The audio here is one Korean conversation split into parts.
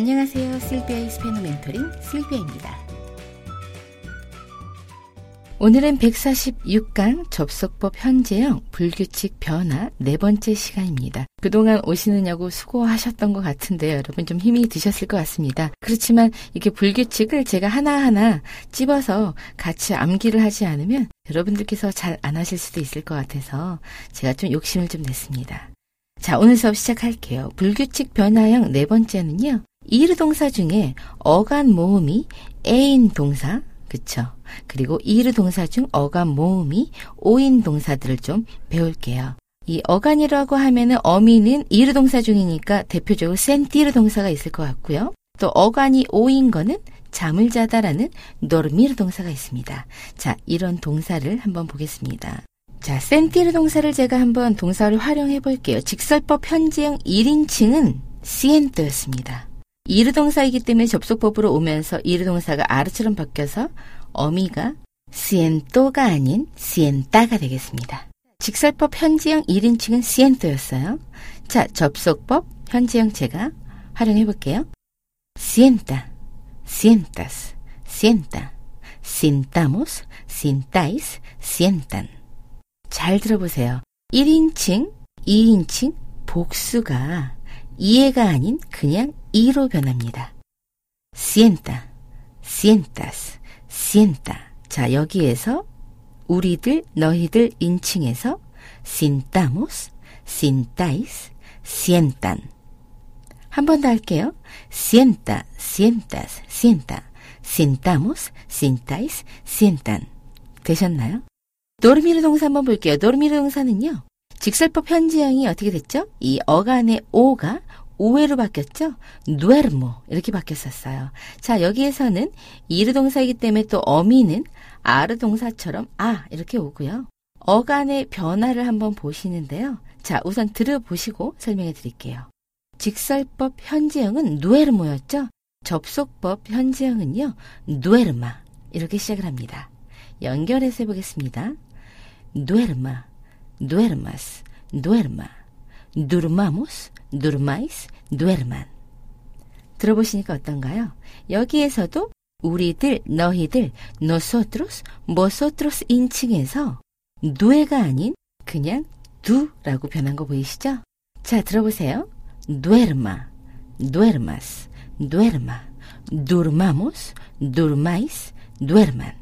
안녕하세요. 실비아의 스페너 멘토링 실비아입니다. 오늘은 146강 접속법 현재형 불규칙 변화 네 번째 시간입니다. 그동안 오시느냐고 수고하셨던 것 같은데 여러분 좀 힘이 드셨을 것 같습니다. 그렇지만 이게 불규칙을 제가 하나하나 찝어서 같이 암기를 하지 않으면 여러분들께서 잘 안 하실 수도 있을 것 같아서 제가 좀 욕심을 좀 냈습니다. 자, 오늘 수업 시작할게요. 불규칙 변화형 네 번째는요. 이르 동사 중에 어간 모음이 애인 동사, 그쵸? 그리고 이르 동사 중 어간 모음이 오인 동사들을 좀 배울게요. 이 어간이라고 하면은 어미는 이르 동사 중이니까 대표적으로 센티르 동사가 있을 것 같고요. 또 어간이 오인 거는 잠을 자다라는 노르미르 동사가 있습니다. 자, 이런 동사를 한번 보겠습니다. 자, 센티르 동사를 제가 한번 동사를 활용해 볼게요. 직설법 현재형 1인칭은 시엔토였습니다. 이르 동사이기 때문에 접속법으로 오면서 이르 동사가 아르처럼 바뀌어서 어미가 시엔토가 아닌 시엔따가 되겠습니다. 직설법 현지형 1인칭은 시엔토였어요. 자, 접속법 현지형 제가 활용해 볼게요. sienta, sientas, sienta, sintamos, sintáis, sientan. 잘 들어보세요. 1인칭, 2인칭, 복수가 이해가 아닌 그냥 이로 변합니다. sienta, sientas, sienta. 자, 여기에서 우리들, 너희들 인칭에서 sintamos, sintáis, sientan. 한 번 더 할게요. sienta, sientas, sienta. sintamos, sintáis, sientan. 되셨나요? 노르미르 동사 한번 볼게요. 노르미르 동사는요. 직설법 현지형이 어떻게 됐죠? 이 어간의 오가 오해로 바뀌었죠? 누에르모 이렇게 바뀌었었어요. 자 여기에서는 이르 동사이기 때문에 또 어미는 아르 동사처럼 아 이렇게 오고요. 어간의 변화를 한번 보시는데요. 자 우선 들어보시고 설명해 드릴게요. 직설법 현지형은 누에르모였죠? 접속법 현지형은요. 누에르마 이렇게 시작을 합니다. 연결해서 해보겠습니다. 누에르마, 누에르마스, 누에르마, 누르마무스, 누르마이스, 누에르만. 들어보시니까 어떤가요? 여기에서도 우리들, 너희들, nosotros, vosotros 인칭에서 누에가 아닌 그냥 두라고 변한 거 보이시죠? 자, 들어보세요. duerma, duermas, duerma, durmamos, durmáis, duerman.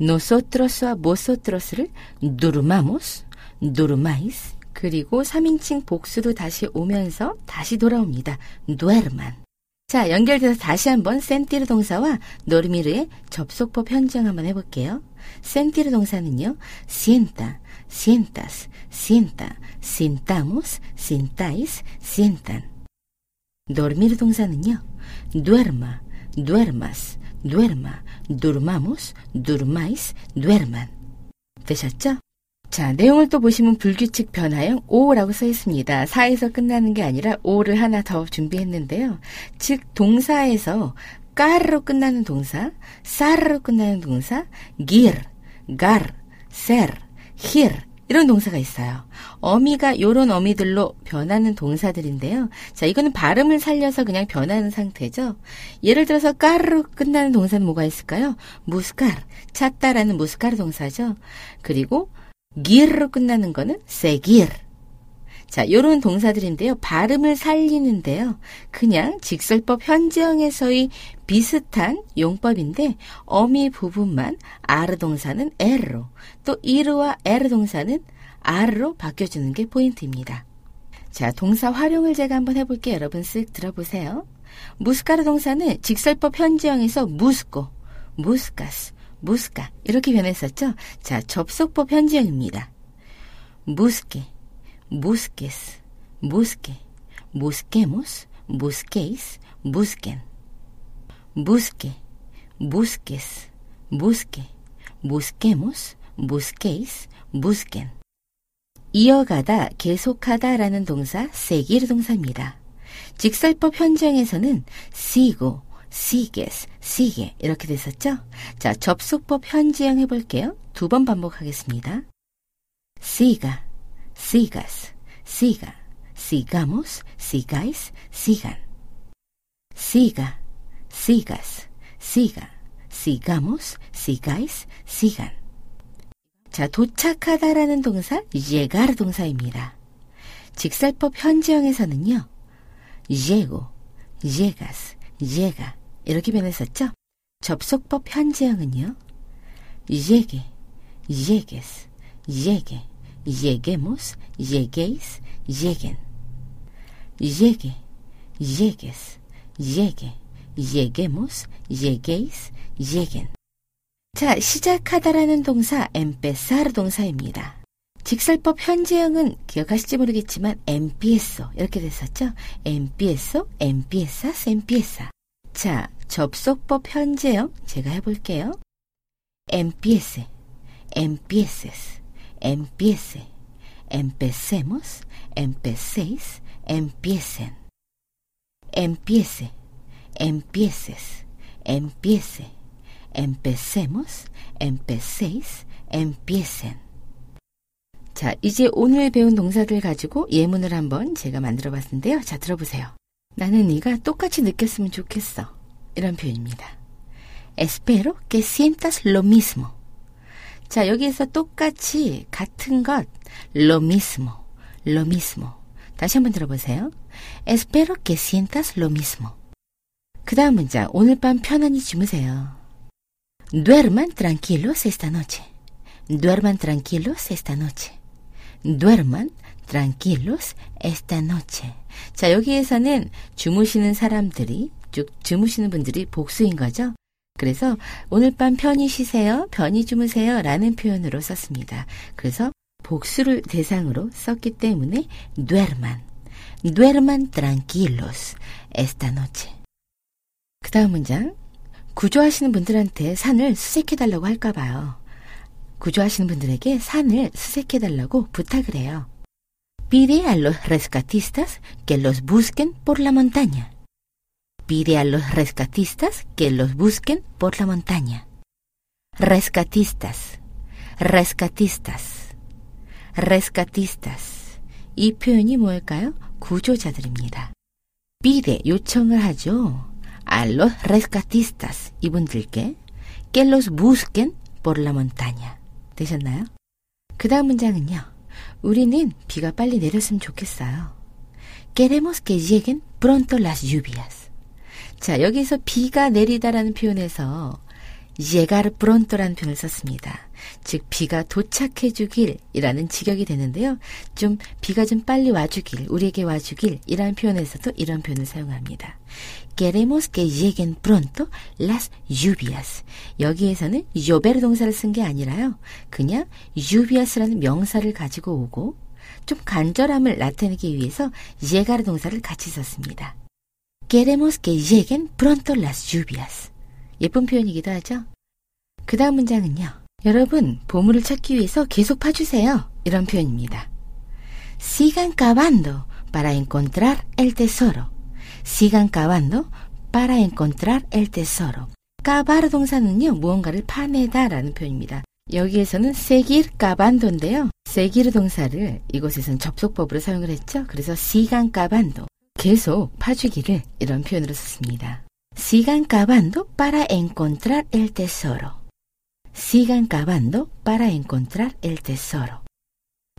nosotros와 vosotros를 durmamos, durmáis, 그리고 3인칭 복수도 다시 오면서 다시 돌아옵니다. duerman. 자, 연결돼서 다시 한번 센티르 동사와 노르미르의 접속법 현정 한번 해볼게요. 센티르 동사는요, sienta, sientas, sienta, sintamos, sintáis, sientan. 노르미르 동사는요, duerma, duermas, duerma, durmamos, durmáis, duerman. 되셨죠? 자, 내용을 또 보시면 불규칙 변화형 오라고 써 있습니다. 사에서 끝나는 게 아니라 오를 하나 더 준비했는데요. 즉, 동사에서 car로 끝나는 동사, zar로 끝나는 동사, guir, gar, cer, gir 이런 동사가 있어요. 어미가 요런 어미들로 변하는 동사들인데요. 자, 이거는 발음을 살려서 그냥 변하는 상태죠. 예를 들어서 car로 끝나는 동사는 뭐가 있을까요? buscar, 찾다라는 buscar 동사죠. 그리고 guir로 끝나는 거는 seguir. 자, 요런 동사들인데요. 발음을 살리는데요. 그냥 직설법 현지형에서의 비슷한 용법인데 어미 부분만 아르 동사는 에르로 또 이르와 에르 동사는 아르로 바뀌어 주는 게 포인트입니다. 자, 동사 활용을 제가 한번 해 볼게요. 여러분 쓱 들어보세요. 무스카르 동사는 직설법 현지형에서 무스코, 무스카스, 무스카 이렇게 변했었죠. 자, 접속법 현재형입니다. busque, busques, busque, busquemos, busquéis, busquen. busque, busques, busque, busquemos, busquéis, busquen. 이어가다, 계속하다라는 동사 seguir 동사입니다. 직설법 현재형에서는 sigo, sigues, sigue 이렇게 됐었죠? 자, 접속법 현지형 해볼게요. 두 번 반복하겠습니다. 시가, 시가스, 시가, sigamos, sigáis, sigan. siga, sigas, siga, sigamos, sigáis, sigan. 자, 도착하다라는 동사 llegar 동사입니다. 직설법 현재형에서는요. llego, llegas, llega 이렇게 변했었죠? 접속법 현재형은요. llegue, llegues, llegue, lleguemos, lleguéis, lleguen. llegue, llegues, llegue, lleguemos, lleguéis, lleguen. 자, 시작하다라는 동사 empezar 동사입니다. 직설법 현재형은 기억하실지 모르겠지만 empiezo 이렇게 됐었죠. empiezo, empiezas, empieza. 자, 접속법 현재형 제가 해볼게요. empiece, empieces, empiece, empecemos, empecéis, empiecen. empiece, empieces, empiece, empecemos, empecéis, empiecen. 자, 이제 오늘 배운 동사들 가지고 예문을 한번 제가 만들어 봤는데요. 자, 들어보세요. 나는 네가 똑같이 느꼈으면 좋겠어. 이런 표현입니다. Espero que sientas lo mismo. 자, 여기에서 똑같이 같은 것, lo mismo, lo mismo. 다시 한번 들어보세요. Espero que sientas lo mismo. 그 다음 문장, 오늘 밤 편안히 주무세요. Duerman tranquilos esta noche. Duerman tranquilos esta noche. Duerman tranquilos esta noche. 자, 여기에서는 주무시는 사람들이, 쭉 주무시는 분들이 복수인 거죠. 그래서 오늘 밤 편히 쉬세요, 편히 주무세요 라는 표현으로 썼습니다. 그래서 복수를 대상으로 썼기 때문에 duerman, duerman tranquilos esta noche. 그 다음 문장. 구조하시는 분들한테 산을 수색해달라고 할까봐요. 구조하시는 분들에게 산을 수색해달라고 부탁을 해요. Pide a los rescatistas que los busquen por la montaña. Pide a los rescatistas que los busquen por la montaña. Rescatistas, rescatistas, rescatistas. 이 표현이 뭘까요? 구조자들입니다. pide 요청을 하죠. a los rescatistas 이분들께 que los busquen por la montaña. 되셨나요? 그 다음 문장은요. 우리는 비가 빨리 내렸으면 좋겠어요. Queremos que lleguen pronto las lluvias. 자, 여기서 비가 내리다라는 표현에서 llegar pronto라는 표현을 썼습니다. 즉 비가 도착해 주길이라는 직역이 되는데요. 좀 비가 좀 빨리 와주길, 우리에게 와주길이라는 표현에서도 이런 표현을 사용합니다. Queremos que lleguen pronto las lluvias. 여기에서는 llover 동사를 쓴 게 아니라요. 그냥 lluvias라는 명사를 가지고 오고 좀 간절함을 나타내기 위해서 llegar 동사를 같이 썼습니다. Queremos que lleguen pronto las lluvias. 예쁜 표현이기도 하죠. 그 다음 문장은요. 여러분, 보물을 찾기 위해서 계속 파주세요. 이런 표현입니다. Sigan cavando para encontrar el tesoro. Sigan cavando para encontrar el tesoro. 까바르 동사는요, 무언가를 파내다 라는 표현입니다. 여기에서는 seguir cavando인데요. seguir 동사를 이곳에서는 접속법으로 사용을 했죠. 그래서 sigan cavando. 계속 파주기를 이런 표현으로 썼습니다. Sigan cavando para encontrar el tesoro. Sigan cavando para encontrar el tesoro.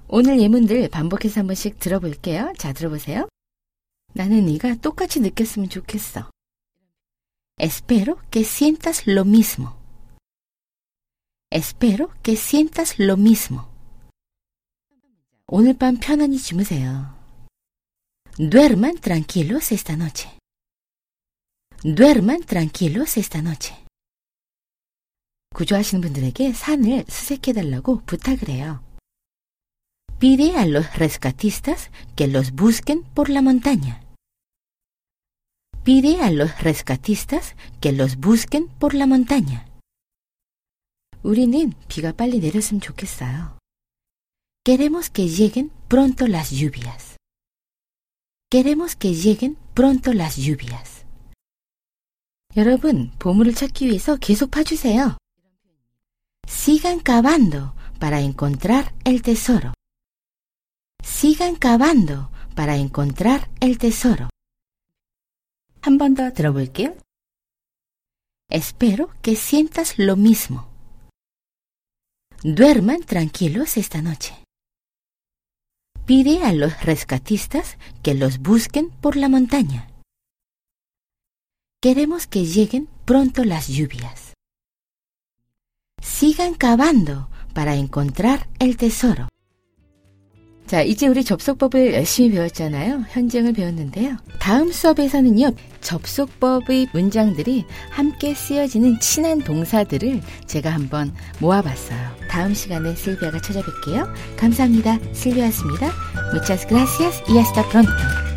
오늘 예문들 반복해서 한 번씩 들어볼게요. 자, 들어보세요. 나는 네가 똑같이 느꼈으면 좋겠어. Espero que sientas lo mismo. Espero que sientas lo mismo. 오늘 밤 편안히 주무세요. Duerman tranquilos esta noche. Duerman tranquilos esta noche. 구조하시는 분들에게 산을 수색해달라고 부탁을 해요. Pide a los rescatistas que los busquen por la montaña. Pide a los rescatistas que los busquen por la montaña. 우리는 비가 빨리 내렸으면 좋겠어요. Queremos que lleguen pronto las lluvias. Queremos que lleguen pronto las lluvias. 여러분, 보물을 찾기 위해서 계속 파주세요. Sigan cavando para encontrar el tesoro. Sigan cavando para encontrar el tesoro. 한 번 더 들어볼게요. Espero que sientas lo mismo. Duerman tranquilos esta noche. Pide a los rescatistas que los busquen por la montaña. Queremos que lleguen pronto las lluvias. Sigan cavando para encontrar el tesoro. 자, 이제 우리 접속법을 열심히 배웠잖아요. 현증을 배웠는데요. 다음 수업에서는요, 접속법의 문장들이 함께 쓰여지는 친한 동사들을 제가 한번 모아봤어요. 다음 시간에 실비아가 찾아뵐게요. 감사합니다. 실비아였습니다. Muchas gracias y hasta pronto.